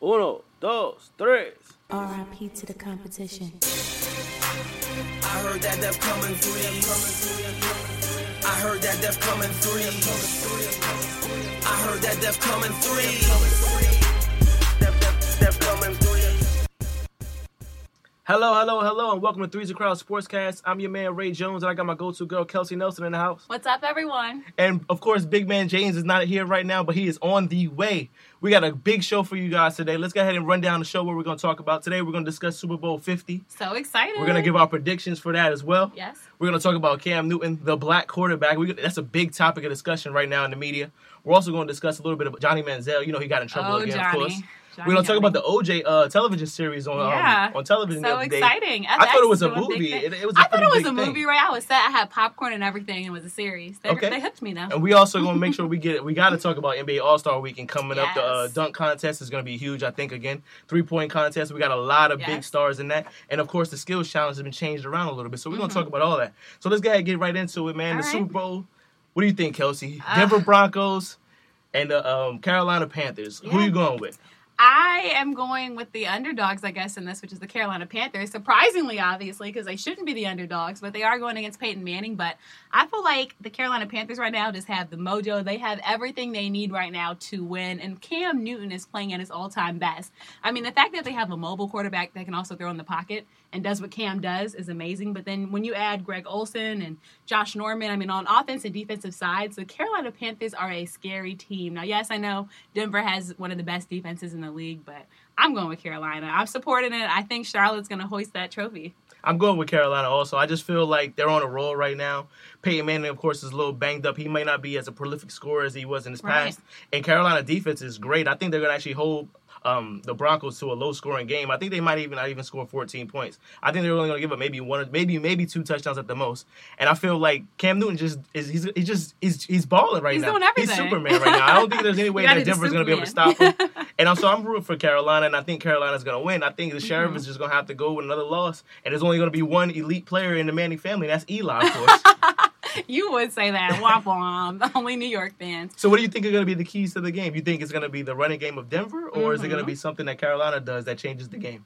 Uno, dos, tres. RIP to the competition. I heard that death coming three. I heard that death coming three. I heard that death coming three. Death, death, death coming three. Hello, hello, hello, and welcome to Three's a Crowd Sportscast. I'm your man Ray Jones, and I got my go-to girl Kelsey Nelson in the house. What's up, everyone? And of course, Big Man James is not here right now, but he is on the way. We got a big show for you guys today. Let's go ahead and run down the show. What we're going to talk about today. We're going to discuss Super Bowl 50. So excited. We're going to give our predictions for that as well. Yes. We're going to talk about Cam Newton, the black quarterback. We, that's a big topic of discussion right now in the media. We're also going to discuss a little bit of Johnny Manziel. You know, he got in trouble Oh, again, Johnny. of course. Johnny, going to talk Johnny. about the OJ uh, television series on Yeah. um, on television So exciting. I thought it was a movie. It, it was. a I thought it was a thing. movie, right? I was set. I had popcorn and everything. It was a series. They, Okay. they hooked me now. And we also gonna make sure we get it. We got to talk about NBA All Star Weekend coming up. The uh, dunk contest is gonna be huge. I think again, three point contest. We got a lot of big stars in that, and of course the skills challenge has been changed around a little bit. So we're gonna Mm-hmm. talk about all that. So let's go ahead and get right into it, man. All the right. Super Bowl. What do you think, Kelsey? Uh, Denver Broncos and the um, Carolina Panthers. Who Yeah. you going with? I am going with the underdogs, I guess, in this, which is the Carolina Panthers. Surprisingly, obviously, because they shouldn't be the underdogs, but they are going against Peyton Manning. But I feel like the Carolina Panthers right now just have the mojo. They have everything they need right now to win. And Cam Newton is playing at his all time best. I mean, the fact that they have a mobile quarterback that can also throw in the pocket and does what Cam does is amazing. But then when you add Greg Olsen and Josh Norman, I mean, on offense and defensive sides, the Carolina Panthers are a scary team. Now, yes, I know Denver has one of the best defenses in the league, but I'm going with Carolina. I'm supporting it. I think Charlotte's going to hoist that trophy. I'm going with Carolina also. I just feel like they're on a roll right now. Peyton Manning, of course, is a little banged up. He may not be as a prolific scorer as he was in his Right. past. And Carolina defense is great. I think they're going to actually hold um, the Broncos to a low scoring game. I think they might even not even score 14 points. I think they're only going to give up maybe one, maybe maybe two touchdowns at the most. And I feel like Cam Newton just is he's, he's just he's, he's balling right He's now. He's. Superman right now. I don't think there's any way that Denver's going to be able to stop him. And I'm, so I'm rooting for Carolina, and I think Carolina's going to win. I think the Sheriff Mm-hmm. is just going to have to go with another loss, and there's only going to be one elite player in the Manning family, and that's Eli, of course. You would say that. Womp womp. Only New York fans. so, what do you think are going to be the keys to the game? You think it's going to be the running game of Denver, or is it Mm-hmm. going to be something that Carolina does that changes the game?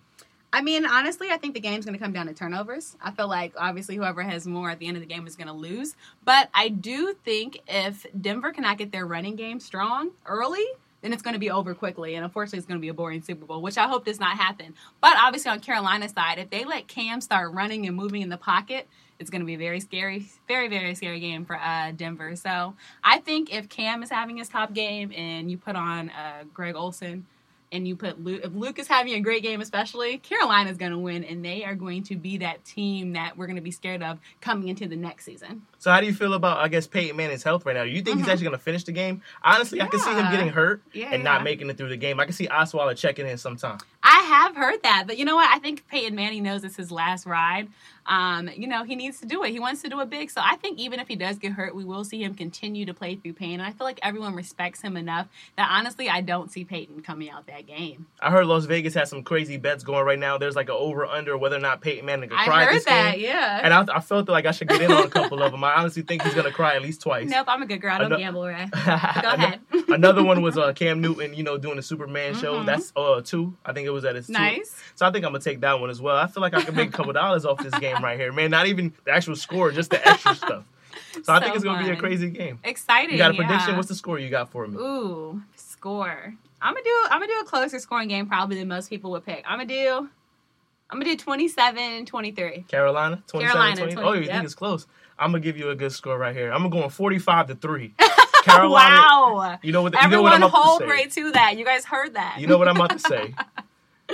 I mean, honestly, I think the game's going to come down to turnovers. I feel like obviously whoever has more at the end of the game is going to lose. But I do think if Denver cannot get their running game strong early, then it's going to be over quickly. And unfortunately, it's going to be a boring Super Bowl, which I hope does not happen. But obviously, on Carolina's side, if they let Cam start running and moving in the pocket, it's going to be a very scary, very, very scary game for uh, Denver. So I think if Cam is having his top game and you put on uh, Greg Olsen, and you put Luke, if Luke is having a great game, especially Carolina is going to win, and they are going to be that team that we're going to be scared of coming into the next season. So, how do you feel about, I guess, Peyton Manning's health right now? Do you think he's actually going to finish the game? Honestly, I can see him Mm-hmm. Getting hurt Yeah, and not making it through the game. I can see Osweiler checking in sometime. I have heard that, but you know what? I think Peyton Manning knows it's his last ride. Um, you know, he needs to do it. He wants to do it big. So I think even if he does get hurt, we will see him continue to play through pain. And I feel like everyone respects him enough that honestly, I don't see Peyton coming out that game. I heard Las Vegas has some crazy bets going right now. There's like an over under whether or not Peyton Manning can I cry heard this that, game. yeah. And I, I felt like I should get in on a couple of them. I honestly think he's to cry at least twice. nope, I'm a good girl. I don't gamble, right? Go ahead. Another one was uh, Cam Newton, you know, doing the Superman show. That's uh two. I think it was at his two. Nice. So I think I'm gonna take that one as well. I feel like I can make a couple dollars off this game right here, man. Not even the actual score, just the extra stuff. So I think So it's gonna be a fun. crazy game. Exciting. You got a yeah. prediction? What's the score you got for me? Ooh, score. I'm gonna do. I'm gonna do a closer scoring game probably than most people would pick. I'm gonna do. I'm gonna do 27 23. Carolina, 27 Carolina, 20. 20, Oh, you yep. think it's close? I'm gonna give you a good score right here. I'm going 45 to three. Carolina. wow. You know what? You know what Everyone I'm about hold to say. right to that. You guys heard that. You know what I'm about to say.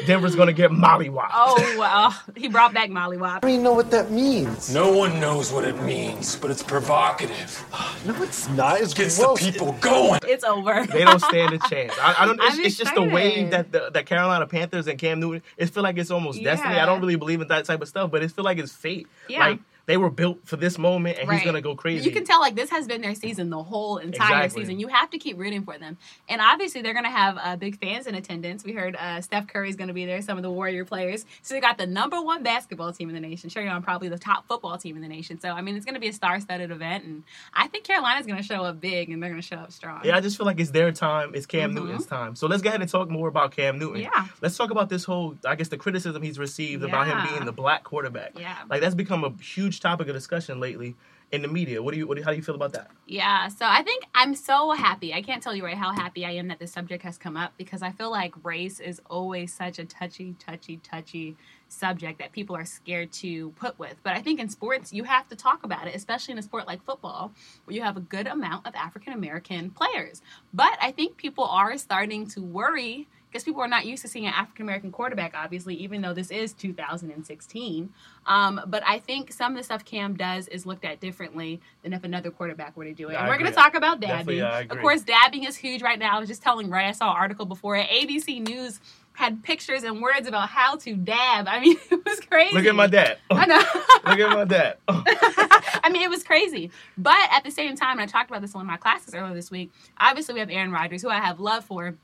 Denver's gonna get mollywopped. Oh, well, he brought back Molly Wop. I don't even know what that means. No one knows what it means, but it's provocative. No, it's not. It's Gets gross. the people going. It's over. They don't stand a chance. I, I don't. It's, it's just the way that the that Carolina Panthers and Cam Newton. It feel like it's almost destiny. I don't really believe in that type of stuff, but it feel like it's fate. Yeah. Like they were built for this moment, and he's gonna go crazy. You can tell like this has been their season the whole entire Exactly. season. You have to keep rooting for them, and obviously they're gonna have uh, big fans in attendance. We heard uh, Steph Curry's gonna be there, some of the Warrior players. So they got the number one basketball team in the nation, sure on probably the top football team in the nation. So I mean, it's gonna be a star-studded event, and I think Carolina's gonna show up big, and they're gonna show up strong. Yeah, I just feel like it's their time. It's Cam Mhm. Newton's time. So let's go ahead and talk more about Cam Newton. Yeah. Let's talk about this whole, I guess, the criticism he's received about him being the black quarterback. Yeah. Like that's become a huge topic of discussion lately in the media. What do you, what do, how do you feel about that? Yeah, so I think I'm so happy. I can't tell you right how happy I am that this subject has come up because I feel like race is always such a touchy, touchy, touchy subject that people are scared to put with. But I think in sports, you have to talk about it, especially in a sport like football, where you have a good amount of African American players. But I think people are starting to worry because people are not used to seeing an African American quarterback, obviously, even though this is 2016. Um, but I think some of the stuff Cam does is looked at differently than if another quarterback were to do it. I And we're going to talk about dabbing. I of course, dabbing is huge right now. I was just telling Ray, I saw an article before it. ABC News had pictures and words about how to dab. I mean, it was crazy. Look at my dad. I know. Look at my dad. I mean, it was crazy. But at the same time, and I talked about this in one of my classes earlier this week. Obviously, we have Aaron Rodgers, who I have love for.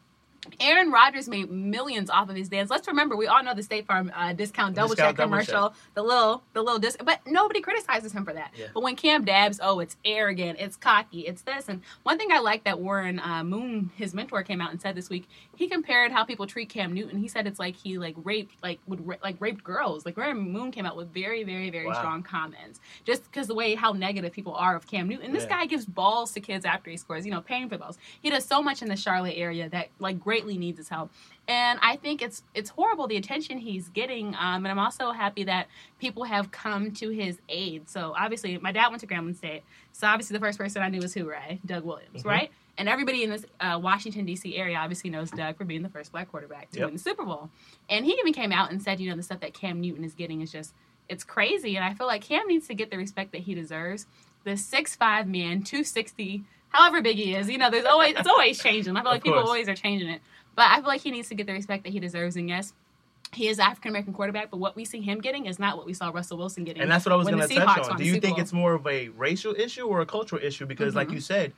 Aaron Rodgers made millions off of his dance. Let's remember, we all know the State Farm uh, discount double Discount check double commercial, check. the little, the little disc. But nobody criticizes him for that. Yeah. But when Cam dabs, oh, it's arrogant, it's cocky, it's this. And one thing I like that Warren uh, Moon, his mentor, came out and said this week. He compared how people treat Cam Newton. He said it's like he like raped, like would ra- like raped girls. Like Warren Moon came out with very, very, very Wow. strong comments, just because the way how negative people are of Cam Newton. This Yeah. guy gives balls to kids after he scores. You know, paying for balls. He does so much in the Charlotte area that like greatly needs his help. And I think it's it's horrible the attention he's getting. Um, and I'm also happy that people have come to his aid. So obviously, my dad went to Grambling State. So obviously, the first person I knew was who, Ray? Doug Williams, Mhm. right? And everybody in this uh, Washington D.C. area obviously knows Doug for being the first black quarterback to Yep. win the Super Bowl. And he even came out and said, you know, the stuff that Cam Newton is getting is just it's crazy. And I feel like Cam needs to get the respect that he deserves. The six five man, two sixty, however big he is, you know, there's always it's always changing. I feel like people always are changing it. But I feel like he needs to get the respect that he deserves. And yes, he is African American quarterback, but what we see him getting is not what we saw Russell Wilson getting. And that's what I was going to touch on. Do you think it's more of a racial issue or a cultural issue? Because, like Mhm. you said,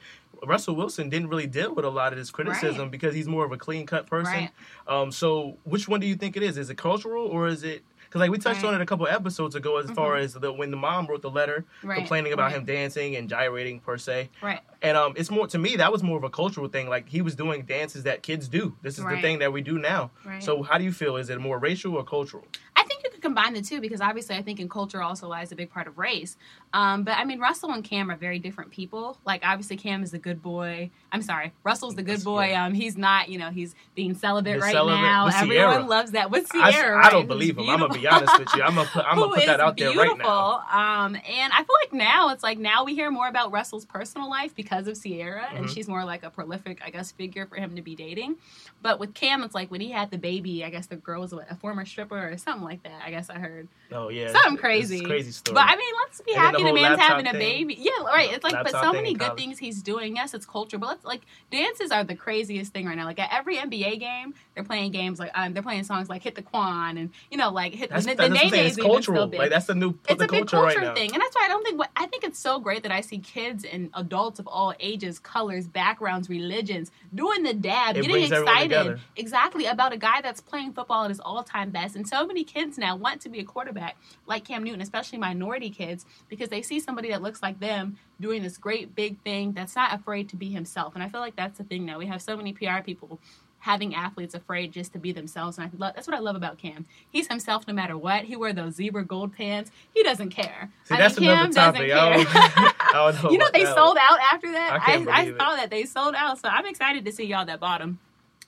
Russell Wilson didn't really deal with a lot of this criticism Right. because he's more of a clean cut person. Right. Um, so, which one do you think it is? Is it cultural or is it? Because like we touched Right. on it a couple episodes ago, as far Mhm. as the when the mom wrote the letter Right, complaining about right. him dancing and gyrating per se, right? and um, it's more to me that was more of a cultural thing. Like he was doing dances that kids do. This is the thing that we do now. Right. So, how do you feel? Is it more racial or cultural? I think you could combine the two because obviously I think in culture also lies a big part of race. Um, but I mean, Russell and Cam are very different people. Like obviously Cam is the good boy. I'm sorry, Russell's the good boy. Um, he's not, you know, he's being celibate The right celibate now. Everyone loves that with I, Ciara. I right? don't Who's believe him. I'm gonna be honest with you. I'm gonna put, I'm gonna put that out there right now. Um, and I feel like now it's like now we hear more about Russell's personal life because of Ciara, and Mhm. she's more like a prolific, I guess, figure for him to be dating. But with Cam, it's like when he had the baby, I guess the girl was a former stripper or something like that. I guess I heard Oh yeah, something it's- crazy. It's a crazy story. But I mean, let's be And happy the the, man's laptop having a thing. baby. Yeah, right. It's like, but so many good college. things he's doing. Yes, it's culture, but let's like dances are the craziest thing right now. Like at every NBA game, they're playing games like um, they're playing songs like "Hit the Quan" and you know like hit that's, the, that's the saying. Is cultural. Like that's the new it's the a big culture culture right thing, and that's why I don't think. What I think it's so great that I see kids and adults of all ages, colors, backgrounds, religions doing the dab, It getting excited exactly about a guy that's playing football at his all-time best. And so many kids now want to be a quarterback like Cam Newton, especially minority kids, because they see somebody that looks like them doing this great big thing that's not afraid to be himself. And I feel like that's the thing now. We have so many PR people having athletes afraid just to be themselves. And I love, that's what I love about Cam. He's himself no matter what. He wear those zebra gold pants. He doesn't care. See, I that's mean, another Cam topic. doesn't I don't, care. I don't know. you know they sold out after that. I I, I, saw that they sold out. So I'm excited to see y'all that bought them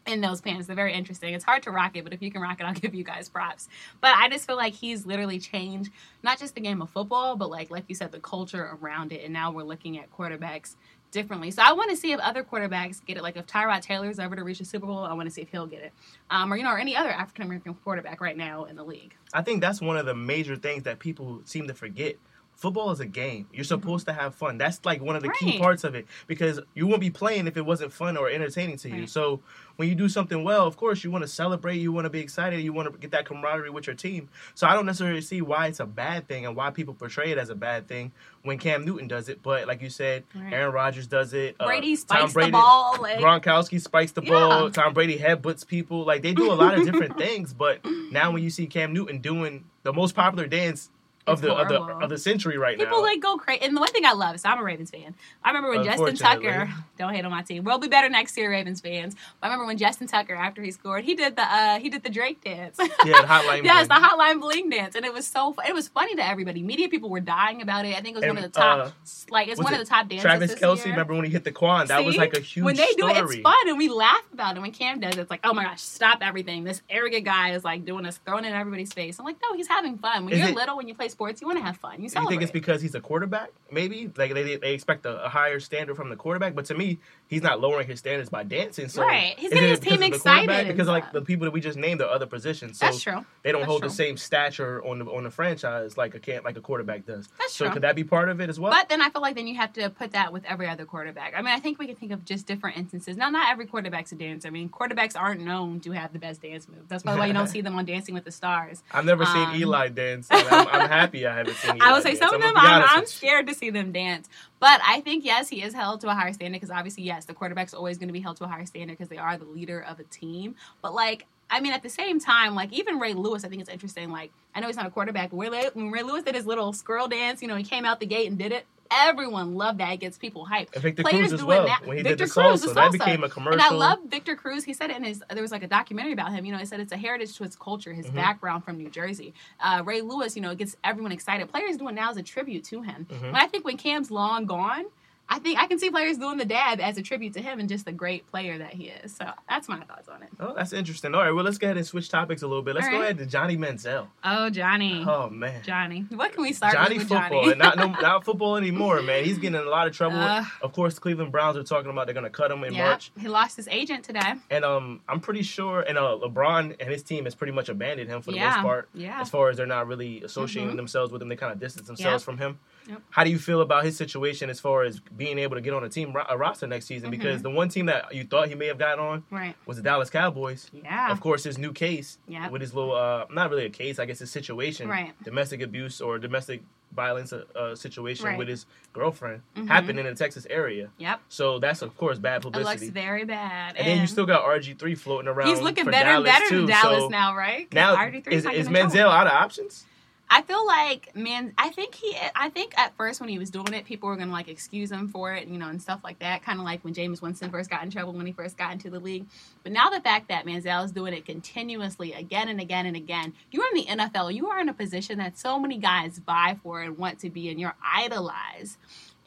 in those pants. They're very interesting. It's hard to rock it, but if you can rock it, I'll give you guys props. But I just feel like he's literally changed not just the game of football, but like like you said, the culture around it. And now we're looking at quarterbacks differently. So I want to see if other quarterbacks get it. Like if Tyrod Taylor's ever to reach the Super Bowl, I want to see if he'll get it. Um, or you know, or any other African American quarterback right now in the league. I think that's one of the major things that people seem to forget. Football is a game. You're supposed to have fun. That's like one of the key Mm-hmm. Parts of it because you wouldn't be playing if it wasn't fun or entertaining to you. Right. So when you do something well, of course you want to celebrate, you want to be excited, you want to get that camaraderie with your team. So I don't necessarily see why it's a bad thing and why people portray it as a bad thing when Cam Newton does it. But like you said, Right. Aaron Rodgers does it. uh, Brady Tom spikes the ball, like- Gronkowski spikes the Yeah. ball. Tom Brady headbutts people. Like they do a lot of different things. But now when you see Cam Newton doing the most popular dance of the of the of the century right People now. People like go crazy. And the one thing I love is I'm a Ravens fan. I remember when Justin Tucker, don't hate on my team. We'll be better next year, Ravens fans. But I remember when Justin Tucker, after he scored, he did the uh he did the Drake dance. yeah, the hotline. Yes, the hotline bling dance, and it was so. fu- It was funny to everybody. Media people were dying about it. I think it was And, one of the top, uh, like it's one it of the top dances. Travis Kelce, year. remember when he hit the quan? That was like a huge when they do it, it's fun, and we laugh about it. When Cam does it, it's like, oh my gosh, stop everything! This arrogant guy is like doing this, throwing it in everybody's face. I'm like, no, he's having fun. When Is you're it- little, when you play sports, you want to have fun. You You think it's because he's a quarterback? Maybe like they, they expect a, a higher standard from the quarterback, but to me, he's not lowering his standards by dancing. So Right. He's getting his team excited because like the people that we just named are other positions. So That's true. They don't That's hold true. the same stature on the on the franchise like a can like a quarterback does. That's true. so true. could that be part of it as well? But then I feel like then you have to put that with every other quarterback. I mean, I think we can think of just different instances. Now, not every quarterback's a dancer. I mean, quarterbacks aren't known to have the best dance moves. That's probably why you don't see them on Dancing with the Stars. I've never um, seen Eli dance. I'm, I'm happy I haven't seen. Eli I would say dance. some of them, I'm, I'm scared to see them dance. But I think, yes, he is held to a higher standard because obviously, yes, the quarterback's always going to be held to a higher standard because they are the leader of a team. But, like, I mean, at the same time, like, even Ray Lewis, I think it's interesting. Like, I know he's not a quarterback, but Ray, when Ray Lewis did his little squirrel dance, you know, he came out the gate and did it. Everyone loved that. It gets people hyped. And Victor Players Cruz as well, now. when he did Victor the Cruz, salsa, the that salsa. became a commercial. And I love Victor Cruz. He said it in his. There was like a documentary about him. You know, he said it's a heritage to his culture, Mm-hmm. his background from New Jersey. Uh, Ray Lewis, you know, it gets everyone excited. Players doing now is a tribute to him. Mm-hmm. But I think when Cam's long gone. I think I can see players doing the dab as a tribute to him and just the great player that he is. So that's my thoughts on it. Oh, that's interesting. All right, well, let's go ahead and switch topics a little bit. Let's All go ahead to Johnny Manziel. Oh, Johnny. Oh man, Johnny. What can we start Johnny with football, Johnny? and not no, not football anymore, man. He's getting in a lot of trouble. Uh. of course, Cleveland Browns are talking about they're going to cut him in yeah, March, he lost his agent today. and um, I'm pretty sure, and uh, LeBron and his team has pretty much abandoned him for the Yeah, most part. yeah. As far as they're not really associating Mhm. themselves with him, they kind of distance themselves Yep. from him. Yep. How do you feel about his situation as far as being able to get on a team a roster next season? Mm-hmm. Because the one team that you thought he may have gotten on Right. was the Dallas Cowboys. Yeah. Of course, his new case Yep. with his little, uh, not really a case, I guess his situation, Right. domestic abuse or domestic violence uh, uh, situation Right. with his girlfriend Mhm. happened in the Texas area. Yep. So that's of course bad It publicity. looks very bad. and then you still got RG three floating around. He's looking better and Dallas better too. than Dallas so now, right? Now RG3 is, is Manziel out of options? I feel like man, I think he, I think at first when he was doing it, people were gonna like excuse him for it, you know, and stuff like that. Kind of like when Jameis Winston first got in trouble when he first got into the league. But now the fact that Manziel is doing it continuously, again and again and again, you're in the NFL. You are in a position that so many guys vie for and want to be, and you're idolized.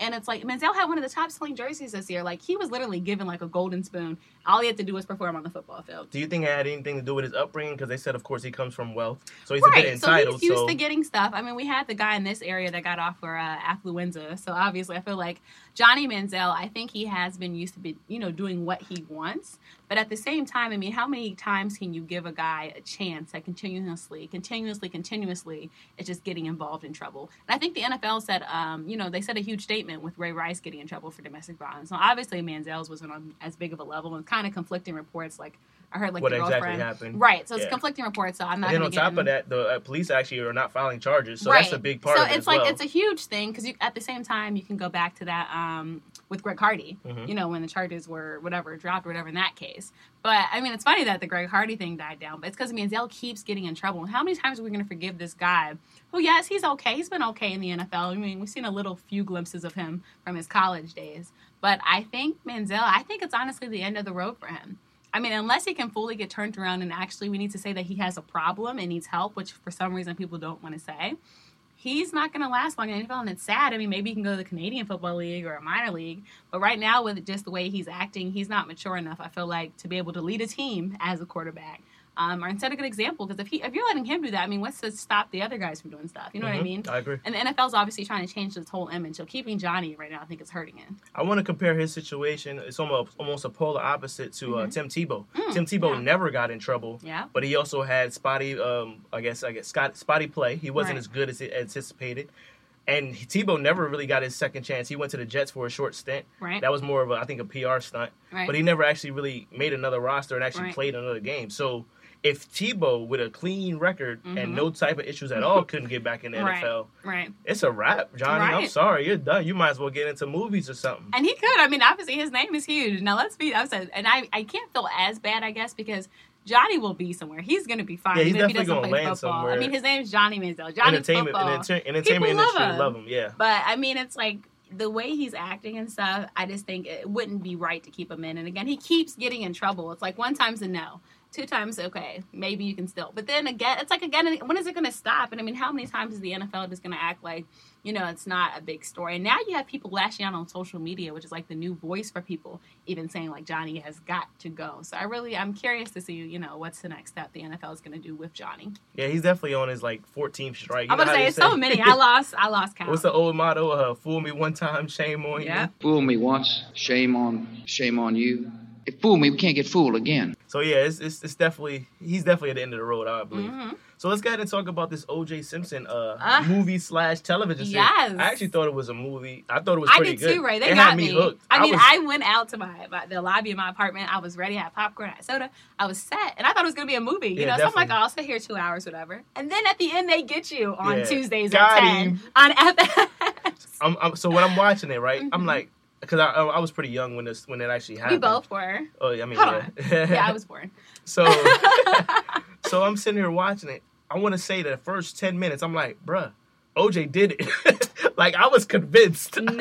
And it's like Manziel had one of the top selling jerseys this year. Like he was literally given like a golden spoon. All he had to do was perform on the football field. Do you think it had anything to do with his upbringing? Because they said, of course, he comes from wealth, so he's a bit right. So he's used so to getting stuff. I mean, we had the guy in this area that got off for uh, affluenza. So obviously, I feel like Johnny Manziel. I think he has been used to be, you know, doing what he wants. But at the same time, I mean, how many times can you give a guy a chance that continuously, continuously, continuously is just getting involved in trouble? And I think the NFL said, um, you know, they said a huge statement with Ray Rice getting in trouble for domestic violence. So obviously, Manziel's wasn't on as big of a level, and kind of conflicting reports. Like I heard, like What the exactly girlfriend, happened. right? So it's Yeah. conflicting reports. So I'm not. and then on top of that, the uh, police actually are not filing charges, so right. that's a big part so of it it's like well. it's a huge thing because at the same time you can go back to that um, with Greg Hardy. Mhm. You know when the charges were whatever dropped or whatever in that case. But I mean it's funny that the Greg Hardy thing died down, but it's because Manziel keeps getting in trouble. And how many times are we going to forgive this guy? Who yes he's okay. He's been okay in the NFL. I mean we've seen a little few glimpses of him from his college days. But I think Manziel. I think it's honestly the end of the road for him. I mean, unless he can fully get turned around and actually we need to say that he has a problem and needs help, which for some reason people don't want to say, he's not going to last long in NFL. And it's sad. I mean, maybe he can go to the Canadian Football League or a minor league. But right now, with just the way he's acting, he's not mature enough, I feel like, to be able to lead a team as a quarterback. Um, or instead a good example because if he if you're letting him do that, I mean, what's to stop the other guys from doing stuff? You know what I Mhm. mean? I agree. And the NFL's obviously trying to change this whole image. So keeping Johnny right now, I think it's hurting him. I want to compare his situation. It's almost almost a polar opposite to uh, Tim Tebow. Tim Tebow Mm-hmm. yeah. never got in trouble. Yeah. But he also had spotty, um, I guess, I guess, Scott, spotty play. He wasn't Right. as good as it anticipated. And Tebow never really got his second chance. He went to the Jets for a short stint. Right. That was more of a, I think, a PR stunt. Right. But he never actually really made another roster and actually Right. played another game. So if Tebow with a clean record Mm-hmm. and no type of issues at all couldn't get back in the Right. NFL, Right. it's a wrap, Johnny. I'm sorry, you're done. You might as well get into movies or something. And he could. I mean, obviously his name is huge. Now let's be. I said, and I, I can't feel as bad, I guess, because Johnny will be somewhere. He's going to be fine. Yeah, he's if he definitely gonna play land football. somewhere. I mean, his name's Johnny Manziel. Johnny entertainment, football. enter- entertainment love industry him. love him. Yeah. But I mean, it's like the way he's acting and stuff. I just think it wouldn't be right to keep him in. And again, he keeps getting in trouble. It's like one time's a no, two times okay, maybe you can still. But then again, it's like again, when is it going to stop? And I mean, how many times is the NFL just going to act like you know it's not a big story? And now you have people lashing out on social media, which is like the new voice for people, even saying like Johnny has got to go. So I really, I'm curious to see you know what's the next step the NFL is going to do with Johnny. Yeah, he's definitely on his like 14th strike. You I'm know going to how say it's so many. I lost, I lost count. What's the old motto? Uh, fool me one time, shame on Yeah. you. Fool me once, shame on shame on you. If fool me, we can't get fooled again. So yeah, it's, it's it's definitely he's definitely at the end of the road, I believe. Mm-hmm. So let's go ahead and talk about this O.J. Simpson uh, Ah. movie slash television series. Yes. I actually thought it was a movie. I thought it was pretty good. I did good. too, Ray. They it got had me, hooked. I mean, was, I, went out to my, my the lobby of my apartment. I was ready. I had popcorn, I had soda. I was set, and I thought it was gonna be a movie. You Yeah, know, so I'm like, oh, I'll sit here two hours, whatever. And then at the end, they get you on Yeah. Tuesdays Got at ten him. on FX. I'm, I'm, so when I'm watching it, right, I'm like, because I, I was pretty young when this when it actually Mm-hmm. we happened. both were. Oh, yeah, I mean, Hold yeah. Yeah, I was born. So, so I'm sitting here watching it. I want to say the first ten minutes, I'm like, bruh, OJ did it. like I was convinced. No, The,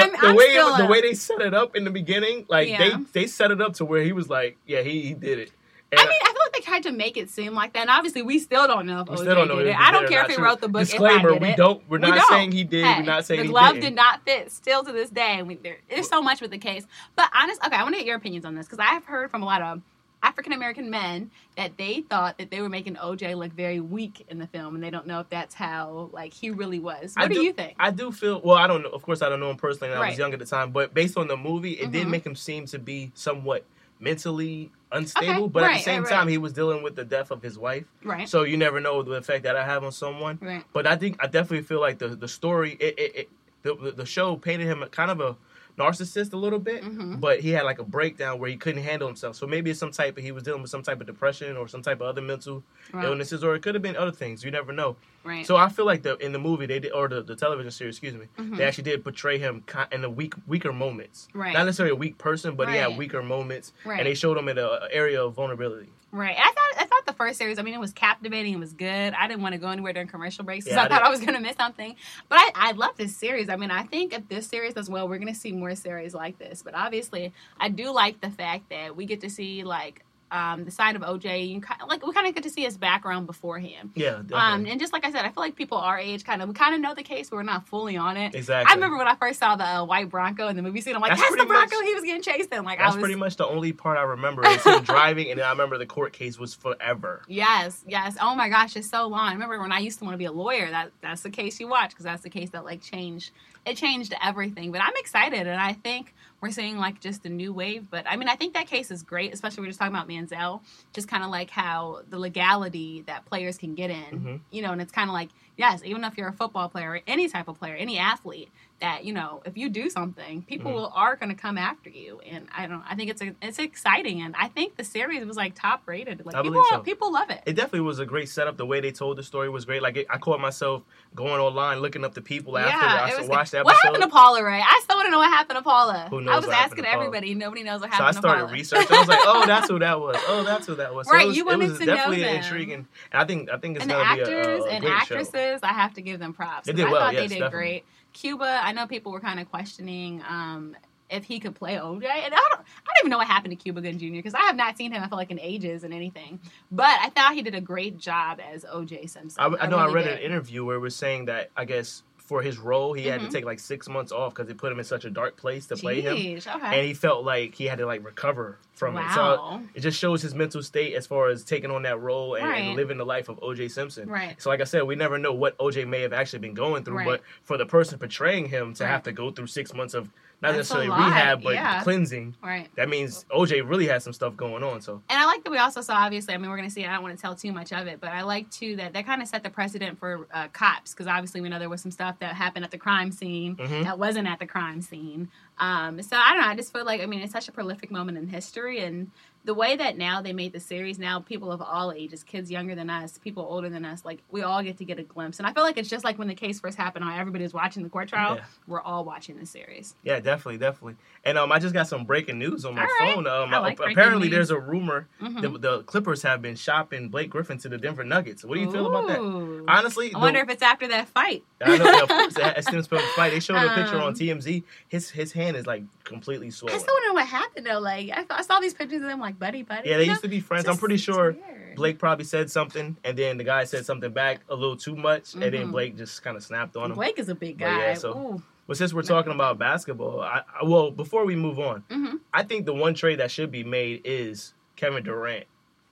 I'm, the I'm way still the way they set it up in the beginning, like Yeah. they they set it up to where he was like, yeah, he, he did it. And I mean, I feel like they tried to make it seem like that, and obviously, we still don't know if we OJ still don't know. did it. I don't care if he wrote the book. Disclaimer: did We don't. We're We not don't. saying he did. Hey, we're not saying the he glove did not fit. Still to this day, we, there is so much with the case. But honest, okay, I want to get your opinions on this because I have heard from a lot of African American men that they thought that they were making OJ look very weak in the film, and they don't know if that's how like he really was. What I do, you think? I do feel. Well, I don't know. Of course, I don't know him personally. And I was young at the time, but based on the movie, it did Mhm. make him seem to be somewhat mentally unstable. Okay, But at the same right, time, right. he was dealing with the death of his wife. right. So you never know the effect that I have on someone. Right. But I think I definitely feel like the the story, it, it, it the, the the show painted him kind of a narcissist a little bit, Mm-hmm. but he had like a breakdown where he couldn't handle himself. So maybe it's some type of he was dealing with some type of depression or some type of other mental Right. illnesses, or it could have been other things. You never know. Right. So I feel like the in the movie they did, or the, the television series, excuse me, Mm-hmm. they actually did portray him in the weak weaker moments. Right. Not necessarily a weak person, but he had weaker moments, Right. and they showed him in an area of vulnerability. Right. I thought I thought the first series, I mean, it was captivating, it was good. I didn't want to go anywhere during commercial breaks because Yeah, I, I thought. I was gonna miss something. But I, I love this series. I mean, I think if this series does well, we're gonna see more series like this. But obviously I do like the fact that we get to see like um, the side of OJ. You kind like we kind of get to see his background beforehand. Yeah. Um, and just like I said, I feel like people our age kind of we kind of know the case, but we're not fully on it. Exactly. I remember when I first saw the uh, white Bronco in the movie scene. I'm like, That's that's, the pretty much- Bronco he was getting chased in. Like That's I was pretty much the only part I remember is him driving, and then I remember the court case was forever. Yes, yes. Oh my gosh, it's so long. I remember when I used to want to be a lawyer. That that's the case you watch because that's the case that like changed. It changed everything. But I'm excited, and I think we're seeing like just a new wave. But I mean, I think that case is great, especially we're just talking about Manziel. Just kind of like how the legality that players can get in, Mm-hmm. you know, and it's kind of like yes, even if you're a football player, or any type of player, any athlete, that you know, if you do something, people Mm-hmm. will, are going to come after you. And I don't. I think it's a, it's exciting, and I think the series was like top rated. Like I people, so. people love it. It definitely was a great setup. The way they told the story was great. Like it, I caught myself going online looking up the people after I was watched the good. What happened to Paula Ray? I still want to know what happened to Paula. Who knows I was asking everybody. Nobody knows what happened so I started Paula. researching. I was like, "Oh, that's who that was. Oh, that's who that was." So Right, it was, you wanted to know definitely them. intriguing. And I think I think it's and the gonna be a, actors a, a and actresses, I have to give them props. They did I well, thought yes, they did definitely. great. Cuba, I know people were kind of questioning um, if he could play OJ, and I don't, I don't even know what happened to Cuba Gooding Jr. because I have not seen him. I feel like in ages and anything, but I thought he did a great job as OJ Simpson. I, I know I, really read did. an interview where it was saying that I guess for his role he had Mhm. to take like six months off because it put him in such a dark place to play him, okay. and he felt like he had to like recover from it. Wow. So it just shows his mental state as far as taking on that role and, and living the life of OJ Simpson. Right. So like I said, we never know what OJ may have actually been going through, Right. but for the person portraying him to Right. have to go through six months of not That's necessarily rehab, but yeah. cleansing. Right. That means OJ really has some stuff going on. So And I like that we also saw, obviously, I mean, we're going to see, I don't want to tell too much of it, but I like too that that kind of set the precedent for uh, cops because obviously we know there was some stuff that happened at the crime scene Mhm. that wasn't at the crime scene. Um, so I don't know, I just feel like, I mean, it's such a prolific moment in history. And the way that now they made the series, now people of all ages, kids younger than us, people older than us, like we all get to get a glimpse. And I feel like it's just like when the case first happened, how everybody's watching the court trial, Yeah. we're all watching the series. yeah, definitely, definitely. And um, I just got some breaking news on my All right. phone. Um, I like apparently there's a rumor Mhm. that the Clippers have been shopping Blake Griffin to the Denver Nuggets. What do you feel about that? Honestly, I the- wonder if it's after that fight. I know, yeah, as soon as film fight, they showed a picture Um, on TMZ. His his hand is like completely swollen. I still wonder what happened though. Like I, I saw these pictures of them like buddy buddy. Yeah, they you used know? to be friends. Just- I'm pretty sure weird. Blake probably said something, and then the guy said something back a little too much, and then Mhm. Blake just kind of snapped on him. Blake is a big But guy. yeah, so- Ooh. But since we're talking about basketball, I, I well before we move on, Mhm. I think the one trade that should be made is Kevin Durant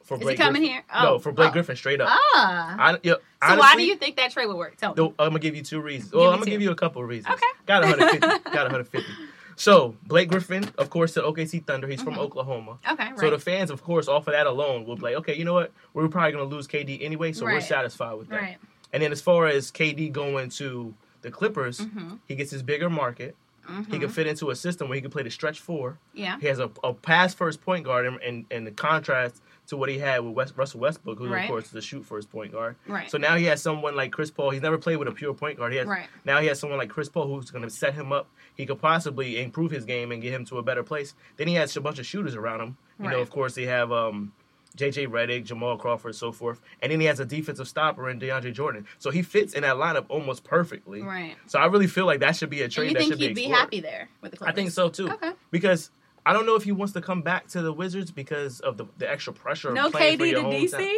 for Is he Blake. coming Griffin. here? no, Oh, for Blake oh. Griffin, straight up. Ah. I, yeah, so honestly, why do you think that trade would work? Tell me. No, I'm gonna give you two reasons. Well, I'm gonna two. give you a couple of reasons. Okay. Got 150. got 150. So Blake Griffin, of course, to OKC Thunder. He's from Oklahoma. Okay, Mm-hmm. right. So the fans, of course, off of that alone, will be like, okay, you know what? We're probably gonna lose KD anyway, so we're satisfied with that. right. And then as far as KD going to the Clippers, Mhm. he gets his bigger market. He Mhm. can fit into a system where he can play the stretch four. Yeah. He has a, a pass first point guard, and, and, and the contrast to what he had with West, Russell Westbrook, who Right. of course is a shoot first point guard. Right. So now he has someone like Chris Paul. He's never played with a pure point guard. He has Right. now he has someone like Chris Paul who's going to set him up. He could possibly improve his game and get him to a better place. Then he has a bunch of shooters around him. You know, of course, they have um, JJ Redick, Jamal Crawford, and so forth, and then he has a defensive stopper in DeAndre Jordan. So he fits in that lineup almost perfectly. Right. So I really feel like that should be a And trade you that think should he'd be be happy there with the Clippers? I think so too. Okay. Because I don't know if he wants to come back to the Wizards because of the, the extra pressure. No of playing KD to. DC.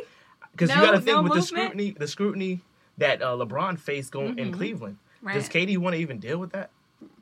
Because No- you got to think no with the scrutiny, the scrutiny that uh, LeBron faced going in Mhm. Cleveland. Right. Does KD want to even deal with that?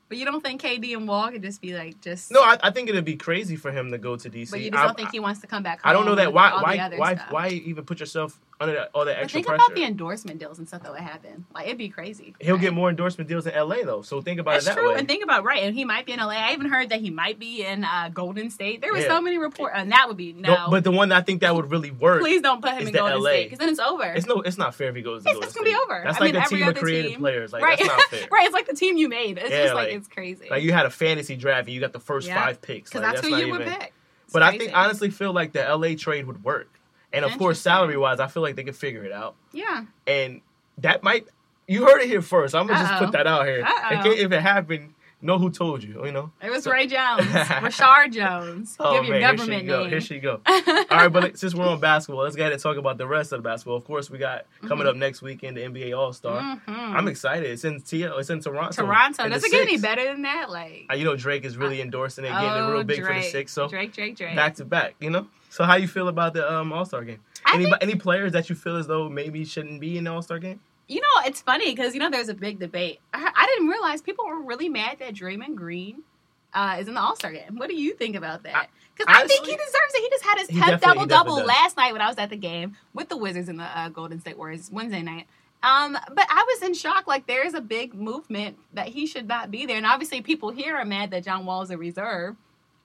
But you don't think KD and Wall could just be like just No, I, I think it'd be crazy for him to go to DC. But you just I, don't think he wants to come back. I don't know that. Why? Why? Why? Why even put yourself that, all that extra think pressure? about the endorsement deals and stuff that would happen. Like it'd be crazy. He'll right? get more endorsement deals in LA though. So think about That's it that true. way. And think about right, and he might be in LA. I even heard that he might be in uh, Golden State. There were Yeah. so many reports, and that would be no. No, but the one that I think that would really work. please don't put him in Golden LA. State because then it's over. It's no, it's not fair if he goes. To It's, it's gonna be over. That's I like mean, a team of creative team. players. Like right, that's not fair. right. It's like the team you made. It's Yeah, just like, like- it's crazy. Like you had a fantasy draft and you got the first Yeah. five picks. because Like, that's, who you would pick. But I think honestly feel like the LA trade would work. And of course, salary wise, I feel like they could figure it out. yeah. And that might you heard it here first. I'm gonna just put that out here. Case if it happened, know who told you. You know. It was So- Ray Jones, Rashard Jones. Oh Give your man, government here she go. name. Here she go. All right, but since we're on basketball, let's go ahead and talk about the rest of the basketball. Of course, we got coming Mhm. up next weekend the NBA All Star. Mhm. I'm excited. It's in T- It's in Toronto. Toronto. Does it get any better than that? Like, Uh, You know, Drake is really endorsing it, getting it oh, real big Drake. for the six. So Drake, Drake, Drake. back to back. You know. So how do you feel about the um, All Star game? Any think- any players that you feel as though maybe shouldn't be in the All Star game? You know, it's funny because you know there's a big debate. I, I didn't realize people were really mad that Draymond Green uh, is in the All Star game. What do you think about that? Because I, think he deserves it. He just had his tenth double double last night when I was at the game with the Wizards and the uh, Golden State Warriors Wednesday night. Um, but I was in shock. Like there is a big movement that he should not be there, and obviously people here are mad that John Wall is a reserve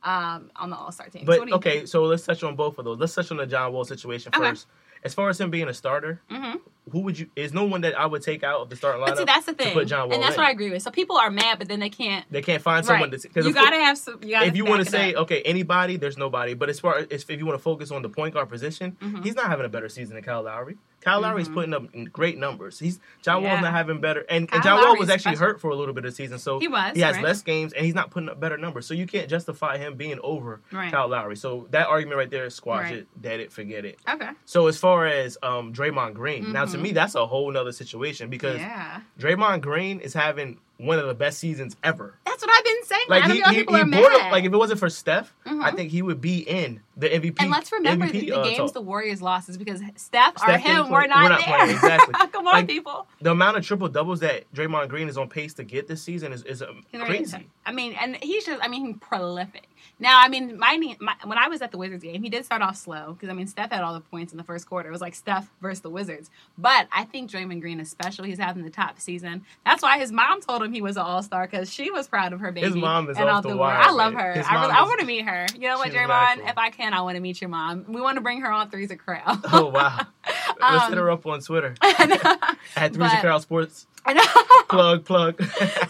um, on the All Star team. But okay, think? so let's touch on both of those. Let's touch on the John Wall situation Okay. first. As far as him being a starter, Mhm. who would you? Is no one that I would take out of the starting lineup. But see, that's the thing, put John Wall and that's in. what I agree with. So people are mad, but then they can't. They can't find someone right. to because you gotta have some. You gotta if you want to say okay anybody, there's nobody. But as far as if you want to focus on the point guard position, Mhm. he's not having a better season than Kyle Lowry. Kyle Lowry's Mhm. putting up great numbers. He's John Wall's Yeah. not having better, and, and John Wall was actually special. hurt for a little bit of the season, so He was, he has right. less games and he's not putting up better numbers. So you can't justify him being over Right. Kyle Lowry. So that argument right there, squash Right. it, dead it, forget it. Okay. So as far as um, Draymond Green, now to me that's a whole nother situation because Yeah. Draymond Green is having one of the best seasons ever. That's what I've been saying. Like I he, he, people he up, like if it wasn't for Steph, I Mhm. think he would be in the MVP. and let's remember MVP, the, the uh, games talk. the Warriors lost is because Steph, or Steph didn't him were not, We're not there. playing, exactly. Come on, Like, people. the amount of triple doubles that Draymond Green is on pace to get this season is, is um, crazy. I mean, and he's just, I mean, prolific. Now, I mean, my, my when I was at the Wizards game, he did start off slow because I mean, Steph had all the points in the first quarter. It was like Steph versus the Wizards. But I think Draymond Green is special. He's having the top season. That's why his mom told him he was an All Star because she was proud of her baby. His mom is and off all the wire. I love her. I, really, I want to meet her. You know what, Draymond? radical. If I can, I want to meet your mom. We want to bring her on Three's a Crowd. Oh wow. Let's hit Um, her up on Twitter at Three but- Crowd Sports. I know. Plug plug.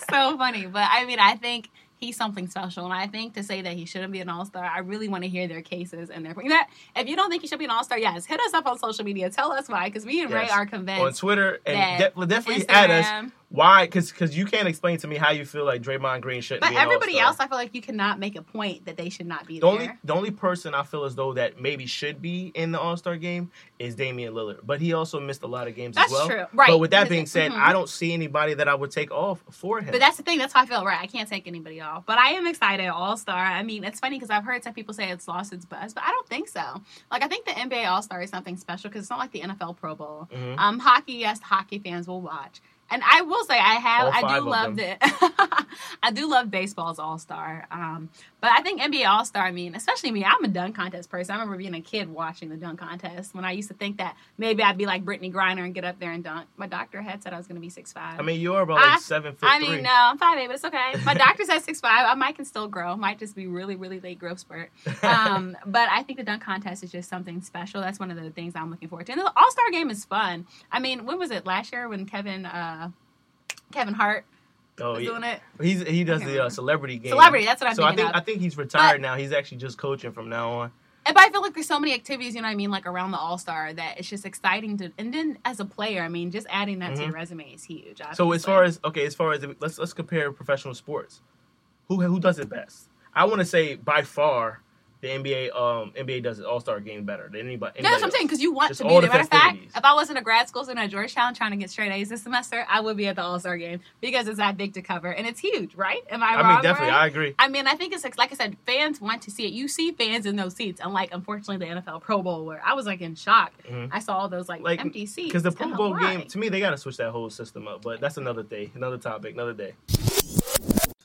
so funny. But I mean, I think he's something special, and I think to say that he shouldn't be an all star, I really want to hear their cases and their. That if you don't think he should be an all star, yes, hit us up on social media. Tell us why, because me and Ray are convinced. on Twitter and de- definitely add us Instagram- why because because you can't explain to me how you feel like Draymond Green shouldn't But everybody else, I feel like you cannot make a point that they should not be the there. only the only person I feel as though that maybe should be in the All Star game is Damian Lillard, but he also missed a lot of games That's as well. That's true. Right. But with that being said, mhm. I don't see anybody that I would take off for him. But that's the thing. That's how I feel. Right. I can't take anybody off. But I am excited. All Star. I mean, it's funny because I've heard some people say it's lost its buzz, but I don't think so. Like I think the NBA All Star is something special because it's not like the NFL Pro Bowl. Mhm. Um, hockey, yes, hockey fans will watch. And I will say I have I do love the I do love baseball's All Star. Um, but I think NBA All Star. I mean, especially me. I'm a dunk contest person. I remember being a kid watching the dunk contest when I used to think that maybe I'd be like Brittney Griner and get up there and dunk. My doctor had said I was going to be six five. I mean, you're about like I- seven foot I three. mean, no, I'm five eight, but it's okay. My doctor says six five. I might can still grow. Might just be really, really late growth spurt. Um, but I think the dunk contest is just something special. That's one of the things I'm looking forward to. And the All Star game is fun. I mean, when was it last year when Kevin uh, Kevin Hart oh, yeah. doing it? He's he does the uh, celebrity game. Celebrity, that's what I'm so I think of. I think he's retired But- now. He's actually just coaching from now on. And but I feel like there's so many activities, you know what I mean, like around the All Star that it's just exciting to. And then as a player, I mean, just adding that to your resume is huge. Mm-hmm. So as far as okay, as far as let's let's compare professional sports. Who who does it best? I want to say by far the NBA um NBA does the All Star game better than anybody. Yeah, that's what I'm saying. Because you want Just to be there. the Matter of fact, if I wasn't a grad school student at Georgetown trying to get straight A's this semester, I would be at the All Star game because it's that big to cover and it's huge, right? Am I, I wrong? mean, definitely, Ray? I agree. I mean, I think it's like, I said, fans want to see it. You see fans in those seats, unlike unfortunately the NFL Pro Bowl, where I was like in shock. I saw all those like, Mm-hmm. Like empty seats because the Pro Bowl like, game to me they got to switch that whole system up. But that's another day, another topic, another day.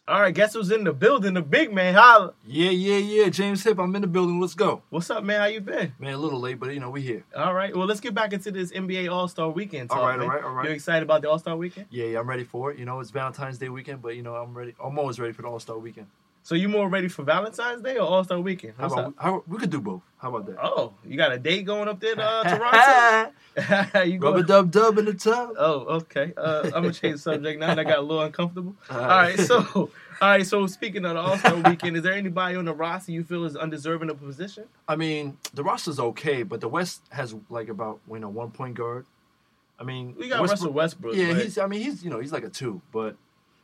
All right, guess who's in the building? The big man. Holla. Yeah, yeah, yeah. James Hip, I'm in the building. Let's go. What's up, man? How you been? Man, a little late, but you know, we here. All right. Well, let's get back into this NBA All Star Weekend. Talk, All right, man. all right, all right. You excited about the All Star Weekend? Yeah, yeah, I'm ready for it. You know, it's Valentine's Day weekend, but you know, I'm ready. I'm always ready for the All Star weekend. So you more ready for Valentine's Day or All Star Weekend? How about how, we could do both? How about that? Oh, you got a date going up there to uh, Toronto? you Rubber going? dub dub in the tub. Oh, okay. Uh, I'm gonna change the subject now. That I got a little uncomfortable. All All right. right, so, all right. So, speaking of the All Star Weekend, is there anybody on the roster you feel is undeserving of a position? I mean, the roster's okay, but the West has like about you know one point guard. I mean, We got Russell Westbrook. Yeah, he's. I mean, he's you know he's like a two, but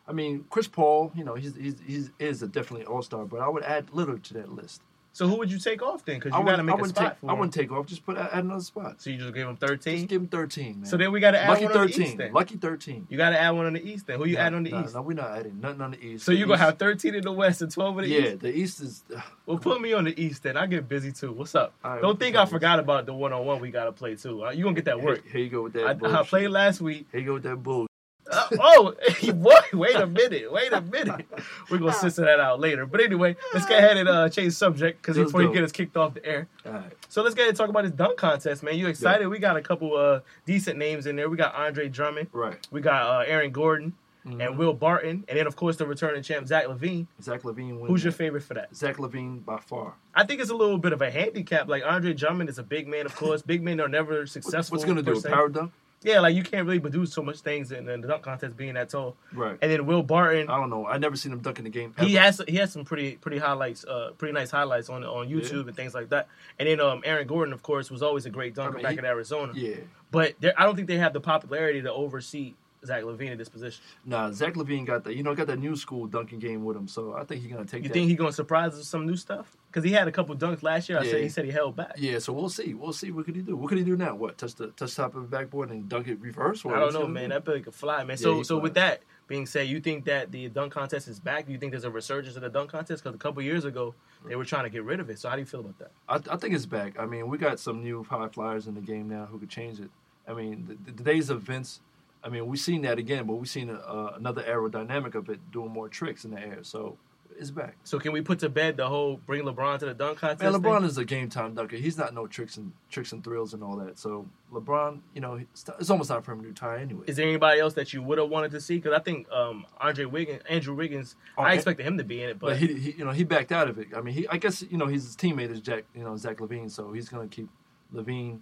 I mean Chris Paul, you know he's he's, he's is a definitely All Star, but I would add Lillard to that list. So who would you take off then? Because I you got to make I a spot take, for I him. wouldn't take off. Just put add another spot. So you just give him Just 13. give him thirteen, man. So then we got to add lucky one on the thirteen. East then. Lucky thirteen. You got to add one on the East then. Who you Nah, add on the nah, East? No, we're not adding nothing on the East. So you gonna have 13 in the West and 12 in the Yeah, East? Yeah, the East is. Well, put me on the East then. I get busy too. What's up? Right, Don't think I forgot about the one on one we got to play too. Uh, You gonna get that work? Here, here you go with that. I, I played last week. Here you go with that bull. Uh, oh, boy, wait a minute. Wait a minute. We're going to censor that out later. But anyway, let's get ahead and uh, change subject because Let's before you get us kicked off the air. All right. So let's get and talk about this dunk contest, man. You excited? We got a couple uh, decent names in there. We got Andre Drummond. Right. We got uh, Aaron Gordon Mm-hmm. and Will Barton. And then, of course, the returning champ, Zach LaVine. Zach LaVine. wins Who's your that. favorite for that? Zach LaVine by far. I think it's a little bit of a handicap. Like Andre Drummond is a big man, of course. Big men are never successful. What's gonna do? A se. power dunk? Yeah, like you can't really do so much things in, in the dunk contest being that tall. Right. And then Will Barton, I don't know. I never seen him dunk in the game. he has he has some pretty pretty highlights, uh, pretty nice highlights on on YouTube and things like that. And then um, Aaron Gordon, of course, was always a great dunker mean, back he- in Arizona. Yeah. But I don't think they have the popularity to oversee Zach LaVine in this position. Nah, Zach LaVine got that. You know, got that new school dunking game with him. So I think he's gonna take You that. think he's gonna surprise us with some new stuff? Because he had a couple dunks last year. I said he said he held back. yeah. So we'll see. We'll see. What could he do? What could he do now? What touch the touch top of the backboard and dunk it reverse? Or I don't know, man. do? That bill could fly, man. Yeah, So, he so fly. with that being said, you think that the dunk contest is back? Do you think there's a resurgence of the dunk contest? Because a couple years ago they were trying to get rid of it. So how do you feel about that? I, I think it's back. I mean, we got some new high flyers in the game now who could change it. I mean, the, the days of Vince. I mean, we've seen that again, but we've seen a, uh, another aerodynamic of it doing more tricks in the air. So it's back. So can we put to bed the whole bring LeBron to the dunk contest? Man, thing? LeBron is a game time dunker. He's not no tricks and tricks and thrills and all that. So LeBron, you know, it's it's almost time for him to retire anyway. Is there anybody else that you would have wanted to see? Because I think um, Andre Wiggins, Andrew Wiggins, Oh, I expected him to be in it, but, But he, he, you know, he backed out of it. I mean, he, I guess, you know, his teammate is Jack, you know, Zach LaVine, so he's gonna keep LaVine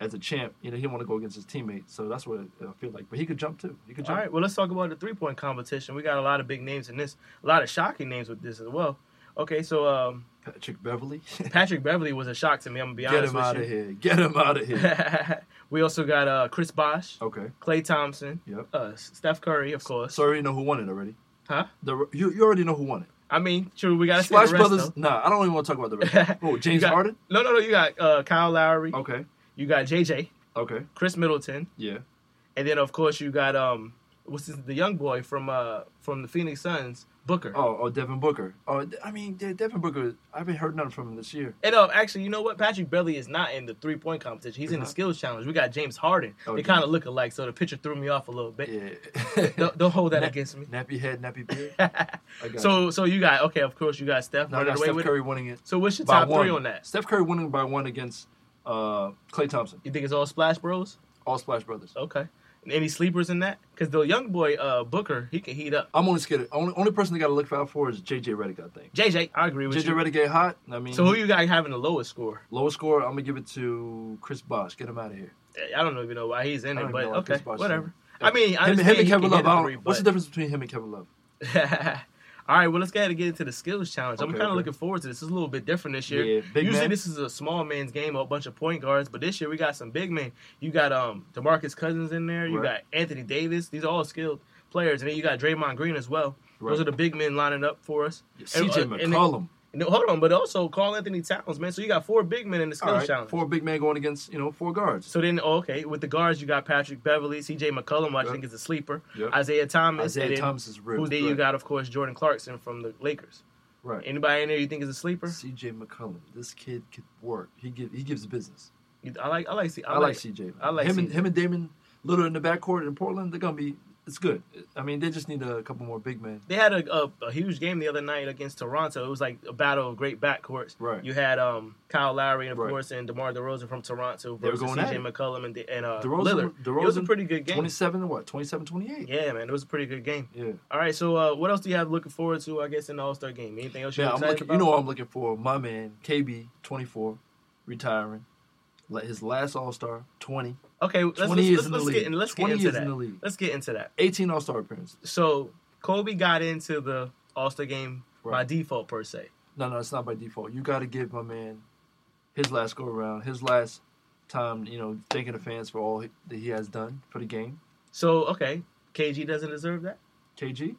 as a champ. You know, he want to go against his teammate, so that's what I feel like. But he could jump too. He could all jump. right. Well, let's talk about the three point competition. We got a lot of big names in this, a lot of shocking names with this as well. Okay, so um, Patrick Beverley, Patrick Beverley was a shock to me. I'm gonna be get honest him out you. of here. Get him out of here. we also got uh, Chris Bosh, Okay. Klay Thompson, Yep. uh, Steph Curry, of course. So you already know who won it already. Huh? The you, you already know who won it. I mean, true. We got Splash Brothers. though. Nah, I don't even want to talk about the rest. Oh, James got- Harden. No, no, no. You got uh, Kyle Lowry. Okay. You got JJ, Okay. Khris Middleton, Yeah. and then of course you got um, what's his, the young boy from uh from the Phoenix Suns, Booker. Oh, oh, Devin Booker. Oh, I mean, Devin Booker. I haven't heard nothing from him this year. And uh, actually, you know what? Patrick Beverley is not in the three point competition. He's in the skills challenge. We got James Harden. Oh, they yeah. kind of look alike, so the picture threw me off a little bit. Yeah. Don't, don't hold that against me. Nappy head, nappy beard. I got so, so you got okay. Of course, you got Steph No, I got Steph Curry winning it So, what's your top one. three on that? Steph Curry winning by one against uh, Klay Thompson. You think it's all Splash Bros? All Splash Brothers. Okay. And any sleepers in that? Because the young boy uh, Booker, he can heat up. I'm only scared. Only only person they got to look out for is JJ Redick. I think. JJ, I agree with JJ you. Redick get hot. I mean, So who you got having the lowest score? lowest score? I'm gonna give it to Chris Bosh. Get him out of here. I don't even know why he's in it, but even know why okay, Chris Bosh is whatever. I mean, I him, him and Kevin Love. hit a I don't- three, what's the difference between him and Kevin Love? All right, well, let's go ahead and get into the skills challenge. I'm kind of okay. looking forward to this. It's a little bit different this year. Yeah, Usually, man. this is a small man's game, a bunch of point guards, but this year we got some big men. You got um DeMarcus Cousins in there. You Right. got Anthony Davis. These are all skilled players, and then you got Draymond Green as well. Those are the big men lining up for us. And, CJ McCollum. Then- hold on, but also Karl-Anthony Towns, man. So you got four big men in the skills right, challenge. four big men going against you know four guards. So then, oh, okay, with the guards, you got Patrick Beverley, C.J. McCollum, who I Yep. think is a sleeper. Yep. Isaiah Thomas, Isaiah then Thomas is real. who then you got, of course, Jordan Clarkson from the Lakers. right. Anybody in there you think is a sleeper? CJ McCollum. This kid could work. He give he gives business. I like, I like, C- I, like, CJ. I like him and him and Damian Lillard in the backcourt in Portland. They're gonna be. It's good. I mean, they just need a couple more big men. They had a, a, a huge game the other night against Toronto. It was like a battle of great backcourts. Right. You had um, Kyle Lowry, and of Right. course, and DeMar DeRozan from Toronto versus C.J. McCollum and, and uh, DeRozan, Lillard. DeRozan, it was a pretty good game. 27 and what? 27, 28. Yeah, man, it was a pretty good game. Yeah. All right, so uh, what else do you have looking forward to? I guess in the All Star game. Anything else you're Yeah, I'm excited looking. about? You know, what I'm looking for my man KB, 24, retiring. His last All Star, 20. Okay, let's, 20 let's, let's, let's get in, let's get 20 into that. in the league. Let's get into that. 18 All Star appearances. So Kobe got into the All Star game by default per se. No, no, it's not by default. You got to give my man his last go around, his last time. You know, thanking the fans for all he- that he has done for the game. So okay, KG doesn't deserve that. KG.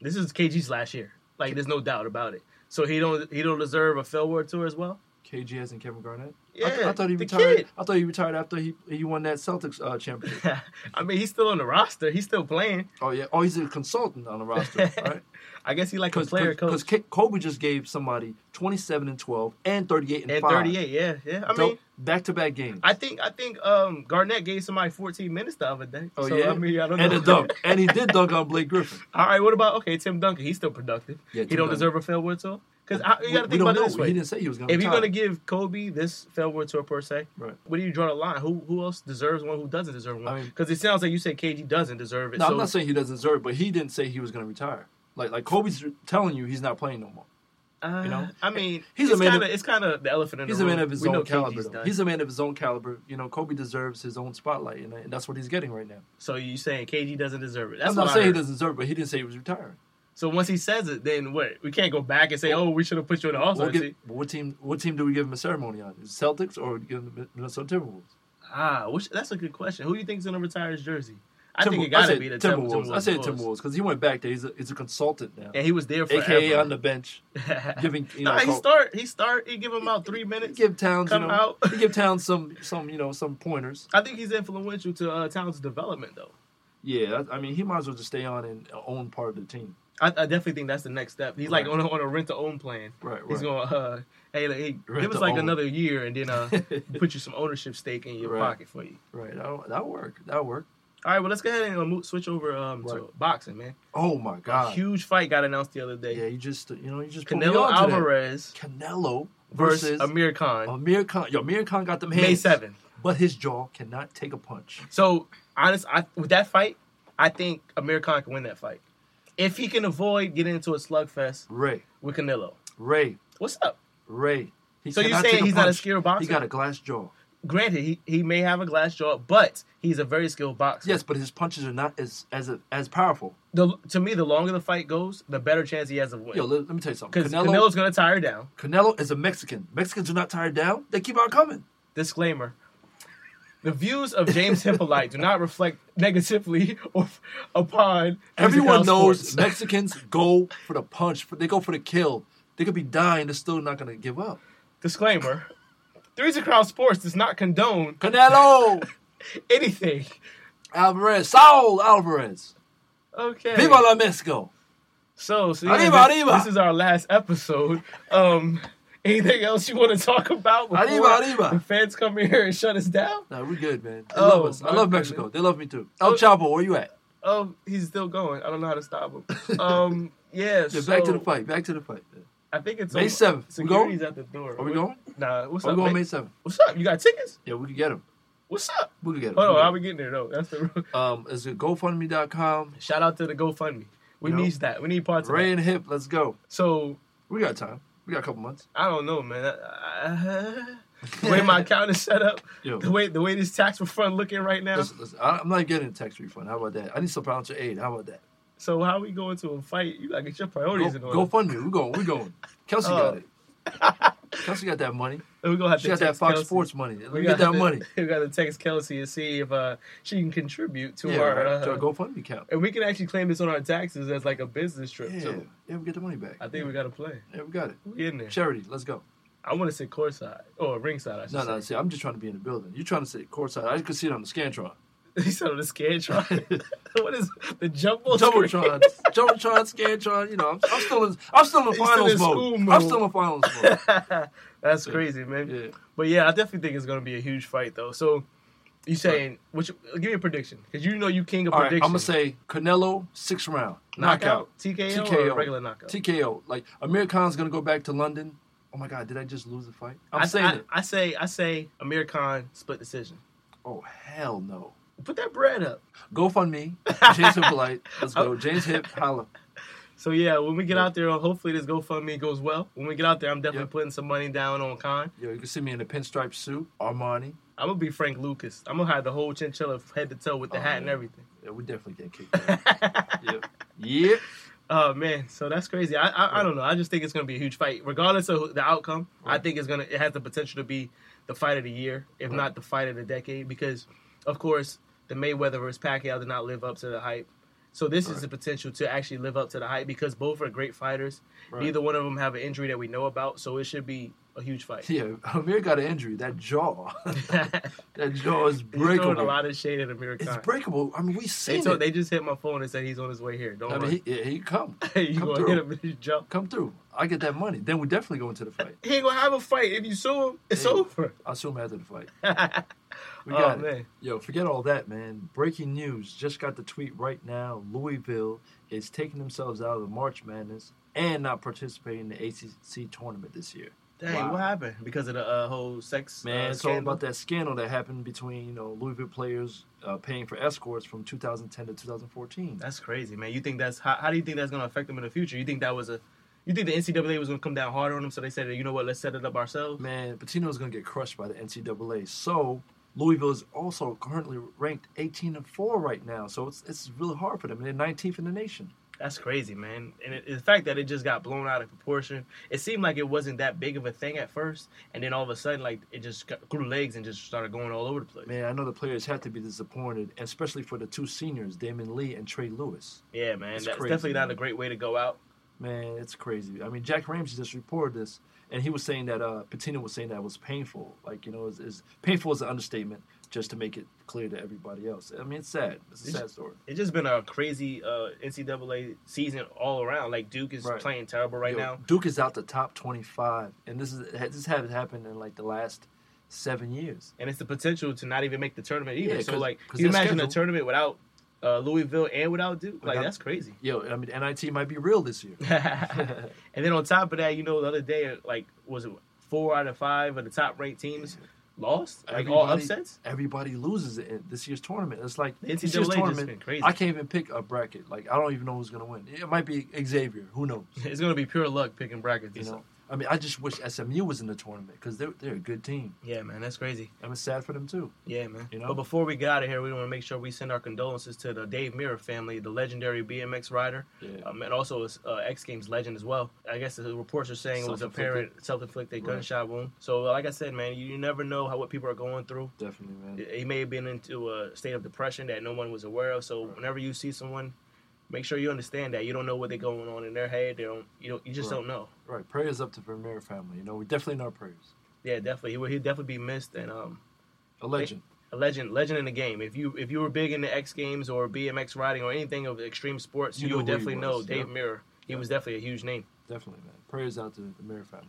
This is KG's last year. Like there's no doubt about it. So he don't he don't deserve a farewell tour as well. KG as in Kevin Garnett. I, Yeah, th- I thought he retired. kid. I thought he retired after he he won that Celtics uh, championship. I mean he's still on the roster. He's still playing. oh yeah. Oh, he's a consultant on the roster, right? I guess he like a Because player coach. Kobe just gave somebody 27 and 12 and 38 and, And 5. 38, yeah, yeah. I mean, back to back games. I think I think um Garnett gave somebody 14 minutes the other day. oh So, yeah. I mean, I don't and know. a dunk. and he did dunk on Blake Griffin. All right, what about okay Tim Duncan? He's still productive. Yeah, he Tim don't Duncan. deserve a farewell tour. Because you got to think about it this way. He didn't say he was going to if you're retire. gonna give Kobe this farewell tour per se, Right. where do you draw the line? Who who else deserves one? Who doesn't deserve one? I mean- Because it sounds like you said KG doesn't deserve it. No, so, I'm not saying he doesn't deserve it, but he didn't say he was going to retire. Like like Kobe's telling you he's not playing no more. uh, you know, I mean, he's a man kind of- it's kind of the elephant in the room. He's a man of his we own caliber. KG's Though. done. He's a man of his own caliber. You know, Kobe deserves his own spotlight, and, and that's what he's getting right now. so you saying KG doesn't deserve it? That's I'm what not saying he doesn't deserve it, but he didn't say he was retiring. So once he says it, then what? We can't go back and say, "Oh, we should have put you in the All Star We'll what team? What team do we give him a ceremony on? Is it Celtics or give him the Minnesota Timberwolves? Ah, which, that's a good question. Who do you think's gonna retire his jersey? I Timber- think it got to be the Timberwolves. Timberwolves. I course. Timberwolves because he went back there. He's a, he's a consultant now, and he was there forever. aka on the bench, giving you know. nah, he call- start. He start. He give him out three he minutes. give Towns, you Come know, out. he give Towns some some you know some pointers. I think he's influential to uh, Towns' development, though. Yeah, I, I mean he might as well just stay on and own part of the team. I, I definitely think that's the next step. He's like Right. on a, on a rent to own plan. Right, right. He's gonna uh, hey, like, hey give us like own. another year and then uh, put you some ownership stake in your Right. pocket for you. Right, that'll, that'll work. That'll work. All right, well let's go ahead and uh, move, switch over um, to boxing, man. Oh my A God! huge fight got announced the other day. Yeah, you just you know you just put me Canelo on to that. Alvarez Canelo versus versus Amir Khan, Amir Khan. Yo, Amir Khan got them hands. May 7th. but his jaw cannot take a punch. So, honest, I, with that fight, I think Amir Khan can win that fight if he can avoid getting into a slugfest Ray, with Canelo. Ray, What's up? Ray. He So you're saying he's not a punch. skilled boxer? He got a glass jaw. Granted, he, he may have a glass jaw, but he's a very skilled boxer. Yes, but his punches are not as as as powerful. The, to me, the longer the fight goes, the better chance he has of Yo, winning. let, let me tell you something. Because Canelo, Canelo's going to tire down. Canelo is a Mexican. Mexicans do not tire down. They keep on coming. Disclaimer. The views of James Hippolyte do not reflect negatively or upon Everyone knows Sports. Mexicans go for the punch. They go for the kill. They could be dying. They're still not going to give up. Disclaimer. Threes of Crowd Sports does not condone Canelo anything. Alvarez, Saul Alvarez. Okay. Viva la Mexico. So, so Arriba, this, arriba. this is our last episode. Um, anything else you want to talk about before Arriba, arriba. the fans come here and shut us down? Nah, we're good, man. They Oh, love us. I love goodness. Mexico. They love me too. El Oh. Chapo, where you at? Oh, he's still going. I don't know how to stop him. Um, yeah. Yeah, so back to the fight. Back to the fight. I think it's May over. 7th. We Security's going? at the door. Are we going? Nah. What's up? We're up? going May- 7th. What's up? You got tickets? Yeah, we can get them. What's up? We could get them. Hold on, how are we getting there though? That's the real. Um, it's at GoFundMe.com. shout out to the GoFundMe. We You know? need that. We need parts of Ray and Hip, let's go. So We got time. We got a couple months. I don't know, man. I- the way my account is set up, Yo. the way the way this tax refund looking right now. Listen, listen, I, I'm not getting a tax refund. How about that? I need some financial aid. How about that? So how we going to a fight? You gotta get your Go, priorities in order. go fund me. We're going. We're going. Kelsey Oh. got it. Kelsey got that money. we gonna have She to got that Fox Kelsey. Sports money. Let We get that money. We gotta text Kelsey and see if uh, she can contribute to Yeah, our. Uh, to our GoFundMe account. and we can actually claim this on our taxes as like a business trip Yeah, too. yeah, we get the money back. I think we gotta play. Yeah, we got it. We in there. Charity, let's go. I want to say courtside or ringside. I should No, say. no, see, I'm just trying to be in the building. You're trying to sit courtside. I could see it on the Scantron. He said on the Scantron. what is the jumbo? Jumbotron, Jumbotron, Scantron. You know, I'm, I'm still in, I'm still in He's still finals in mode. school I'm still in finals mode. That's crazy, man. Yeah. But yeah, I definitely think it's gonna be a huge fight though. So you saying which? Give me a prediction because you know you king of All right, I'm gonna say Canelo six round knockout, TKO, TKO or regular knockout. TKO. Like Amir Khan's gonna go back to London. Oh my God, did I just lose the fight? I'm I, saying I, it. I say I say Amir Khan split decision. Oh hell no. Put that bread up. GoFundMe, James Hippolyte. Let's go. James Hip, holla. So yeah, when we get out there, hopefully this GoFundMe goes well. When we get out there, I'm definitely Yep. putting some money down on Khan. Yo, you can see me in a pinstripe suit, Armani. I'm gonna be Frank Lucas. I'm gonna have the whole chinchilla head to toe with the Oh, hat and oh, everything. Yeah, we definitely get kicked out. yep. Yep. Oh man, so that's crazy. I, I I don't know. I just think it's gonna be a huge fight, regardless of the outcome. I think it's gonna it has the potential to be the fight of the year, if Right. not the fight of the decade, because of course the Mayweather versus Pacquiao did not live up to the hype. So this is the potential to actually live up to the hype because both are great fighters. Right. Neither one of them have an injury that we know about, so it should be a huge fight. Yeah, Amir got an injury. That jaw. that jaw is breakable. He's a lot of shade at Amir It's breakable. I mean, we They, seen told, it. they just hit my phone and said he's on his way here. Don't I mean, he, yeah, he come. you come gonna through. hit him jump. Come through. I get that money. Then we definitely go into the fight. He ain't gonna have a fight. If you sue him, it's Hey. over. I'll assume after the fight. We Oh, got it. man. Yo, forget all that, man. Breaking news. Just got the tweet right now. Louisville is taking themselves out of the March Madness and not participating in the ACC tournament this year. Dang, Wow. what happened? Because of the uh, whole sex Man, uh, it's all about that scandal that happened between you know Louisville players uh, paying for escorts from 2010 to 2014. That's crazy, man. You think that's how, how do you think that's gonna affect them in the future? You think that was a you think the NCAA was gonna come down harder on them, so they said, you know what, let's set it up ourselves. Man, Pitino is going to get crushed by the NCAA. So Louisville is also currently ranked 18 and four right now. So it's it's really hard for them. They're 19th in the nation. That's crazy, man. And it, the fact that it just got blown out of proportion, it seemed like it wasn't that big of a thing at first, and then all of a sudden, like it just got, grew legs and just started going all over the place. Man, I know the players have to be disappointed, especially for the two seniors, Damion Lee and Trey Lewis. Yeah, man, It's that's crazy, definitely not man. a great way to go out. Man, it's crazy. I mean, Jack Ramsey just reported this, and he was saying that uh, Pitino was saying that it was painful. Like you know, is painful is an understatement, just to make it clear to everybody else. I mean, it's sad. It's a It's- sad story. It's just been a crazy uh, NCAA season all around. Like Duke is Right. playing terrible right Yo, now. Duke is out the top 25, and this is this has happened in like the last seven years. and it's the potential to not even make the tournament either. Yeah, so like, you imagine a tournament without uh, Louisville and without Duke? Like Without- that's crazy. Yo, I mean, NIT might be real this year. and then on top of that, you know, the other day, like, was it four out of five of the top ranked teams lost? Like all Everybody- upsets? Everybody loses it in this year's tournament. It's like The this year's tournament. been crazy. I can't even pick a bracket. Like I don't even know who's gonna win. It might be Xavier. Who knows? It's gonna be pure luck picking brackets. You know. I mean, I just wish SMU was in the tournament because they're they're a good team. Yeah, man, that's crazy. I'm sad for them too. Yeah, man. You know? But before we get out of here, we want to make sure we send our condolences to the Dave Mirra family, the legendary BMX rider, Yeah. um, and also a uh, X Games legend as well. I guess the reports are saying it was a parent self-inflicted Right. gunshot wound. So, like I said, man, you, you never know how what people are going through. Definitely, man. He may have been into a state of depression that no one was aware of. So, whenever you see someone, make sure you understand that you don't know what they're going on in their head. They don't. You don't. You just Right. don't know. Right. Prayers up to Mirra family. You know, we definitely know prayers. Yeah, definitely. He would. He'd definitely be missed and um. A legend. a legend, legend in the game. If you if you were big into X Games or BMX riding or anything of extreme sports, You you, would definitely know Dave yeah. Mirra. He Yeah. was definitely a huge name. Definitely, man. Prayers out to the Mirra family.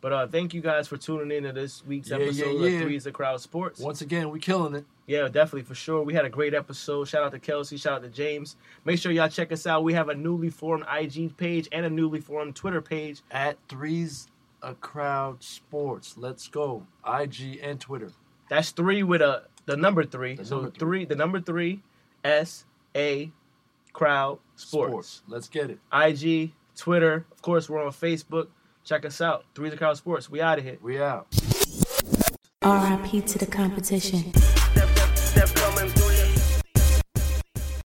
But uh, thank you guys for tuning in to this week's Yeah, yeah, episode yeah. of Three's the Crowd Sports. Once again, we're killing it. Yeah, definitely for sure. We had a great episode. Shout out to Kelsey. Shout out to James. Make sure y'all check us out. We have a newly formed IG page and a newly formed Twitter page. At threes a crowd sports. Let's go. IG and Twitter. That's three with a the number three. The so number three. three, the number three, S A Crowd Sports. Let's get it. IG, Twitter. Of course, we're on Facebook. Check us out. Three's the Crowd Sports. We out of here. We out. RIP to the competition.